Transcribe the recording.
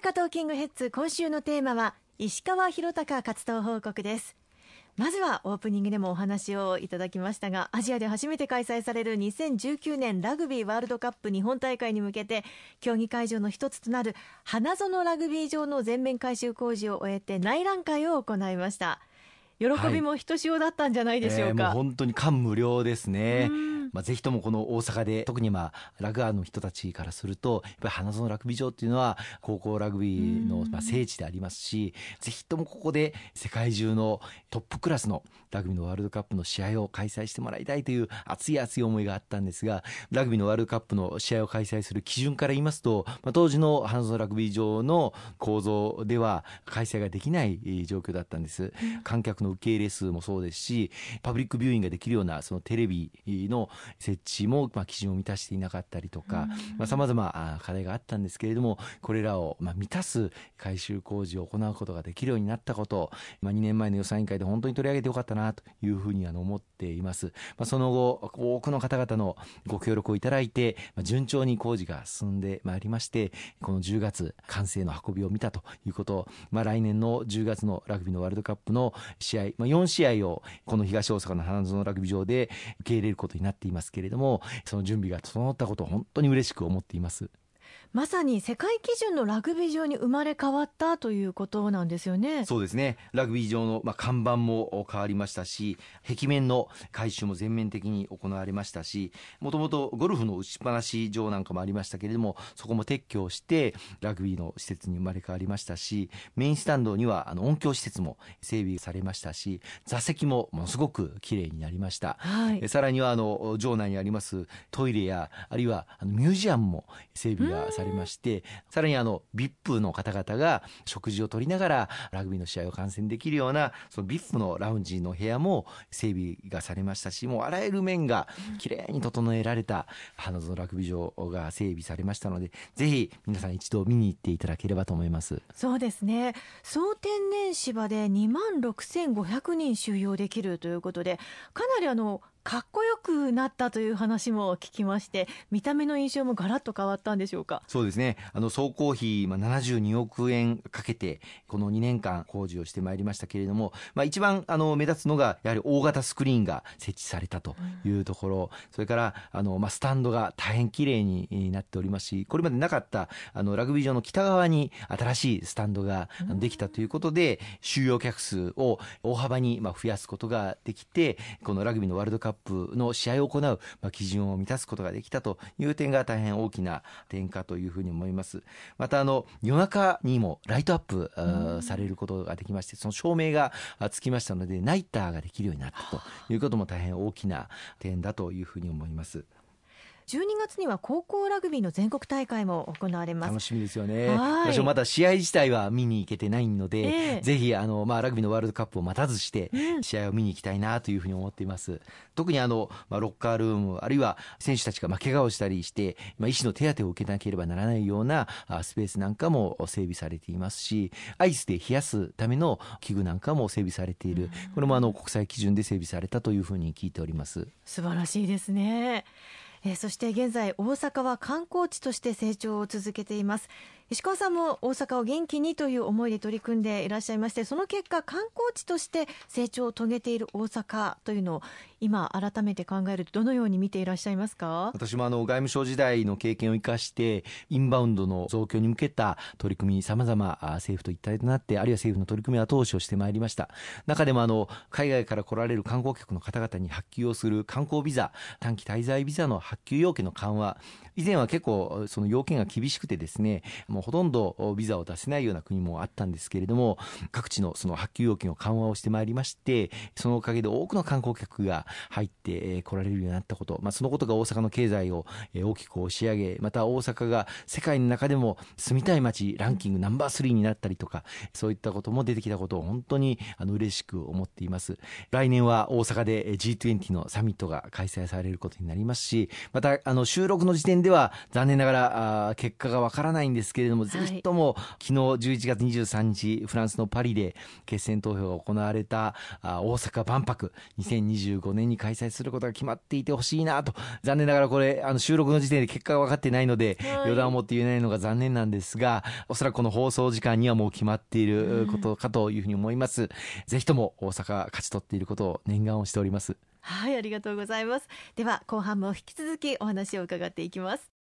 阪トーキングヘッズ今週のテーマは石川博隆活動報告です。まずはオープニングでもお話をいただきましたがアジアで初めて開催される2019年ラグビーワールドカップ日本大会に向けて競技会場の一つとなる花園ラグビー場の全面改修工事を終えて内覧会を行いました。喜びもひとしおだったんじゃないでしょうか、はいえー、本当に感無量ですね、まあ、ぜひともこの大阪で特にまあラグアーの人たちからするとやっぱり花園ラグビー場っていうのは高校ラグビーのまあ聖地でありますしぜひともここで世界中のトップクラスのラグビーのワールドカップの試合を開催してもらいたいという熱い熱い思いがあったんですがラグビーのワールドカップの試合を開催する基準から言いますと、まあ、当時の花園ラグビー場の構造では開催ができない状況だったんです。観客のの受け入れ数もそうですしパブリックビューイングができるようなそのテレビの設置もまあ基準を満たしていなかったりとかさまざ、ま課題があったんですけれどもこれらをまあ満たす改修工事を行うことができるようになったことまあ、2年前の予算委員会で本当に取り上げてよかったなというふうにあの思っています、まあ、その後多くの方々のご協力をいただいて、まあ、順調に工事が進んでまいりましてこの10月完成の運びを見たということまあ、来年の10月のラグビーのワールドカップの試合合、まあ、4試合をこの東大阪の花園ラグビー場で受け入れることになっていますけれどもその準備が整ったことを本当に嬉しく思っています。まさに世界基準のラグビー場に生まれ変わったということなんですよね。そうですね。ラグビー場の、まあ、看板も変わりましたし、壁面の改修も全面的に行われましたし、もともとゴルフの打ちっぱなし場なんかもありましたけれども、そこも撤去して、ラグビーの施設に生まれ変わりましたし、メインスタンドにはあの音響施設も整備されましたし、座席もものすごく綺麗になりました。はい、さらにはあの場内にありますトイレや、あるいはあのミュージアムも整備がさされましてさらにあの VIP の方々が食事をとりながらラグビーの試合を観戦できるようなその VIP のラウンジの部屋も整備がされましたしもうあらゆる面がきれいに整えられた花園ラグビー場が整備されましたのでぜひ皆さん一度見に行っていただければと思います。そうですね。総天然芝で2万6500人収容できるということでかなりあのかっこよくなったという話も聞きまして見た目の印象もガラッと変わったんでしょうか？そうですね。あの総工費、まあ、72億円かけてこの2年間工事をしてまいりましたけれども、まあ、一番あの目立つのがやはり大型スクリーンが設置されたというところ、うん、それからあの、まあ、スタンドが大変綺麗になっておりますしこれまでなかったあのラグビー場の北側に新しいスタンドができたということで、うん、収容客数を大幅にまあ増やすことができてこのラグビーのワールドカッププの試合を行う、まあ、基準を満たすことができたという点が大変大きな点かというふうに思います。またあの夜中にもライトアップ、されることができましてその照明がつきましたのでナイターができるようになったということも大変大きな点だというふうに思います。12月には高校ラグビーの全国大会も行われます。楽しみですよね。私もまだ試合自体は見に行けてないので、えー、ぜひあの、まあ、ラグビーのワールドカップを待たずして試合を見に行きたいなというふうに思っています、うん、特にあの、まあ、ロッカールームあるいは選手たちがまあ怪我をしたりして、まあ、医師の手当てを受けなければならないようなスペースなんかも整備されていますしアイスで冷やすための器具なんかも整備されている、うん、これもあの国際基準で整備されたというふうに聞いております。素晴らしいですねえー、そして現在大阪は観光地として成長を続けています。石川さんも大阪を元気にという思いで取り組んでいらっしゃいましてその結果観光地として成長を遂げている大阪というのを今改めて考えるとどのように見ていらっしゃいますか？私もあの外務省時代の経験を生かしてインバウンドの増強に向けた取り組みさまざま政府と一体となってあるいは政府の取り組みは投資をしてまいりました。中でもあの海外から来られる観光客の方々に発給をする観光ビザ短期滞在ビザの発給要件の緩和。以前は結構その要件が厳しくてですねもうほとんどビザを出せないような国もあったんですけれども各地のその発給要件を緩和をしてまいりましてそのおかげで多くの観光客が入って来られるようになったこと、まあ、そのことが大阪の経済を大きく押し上げまた大阪が世界の中でも住みたい街ランキングナンバー3になったりとかそういったことも出てきたことを本当にあの嬉しく思っています。来年は大阪で G20 のサミットが開催されることになりますしまたあの収録の時点では残念ながら結果がわからないんですけれどれども、はい、ぜひとも昨日11月23日フランスのパリで決選投票が行われたあ大阪万博2025年に開催することが決まっていてほしいなと。残念ながらこれあの収録の時点で結果が分かってないので、はい、予断を持って言えないのが残念なんですがおそらくこの放送時間にはもう決まっていることかというふうに思います、うん、ぜひとも大阪勝ち取っていることを念願をしております。はいありがとうございます。では後半も引き続きお話を伺っていきます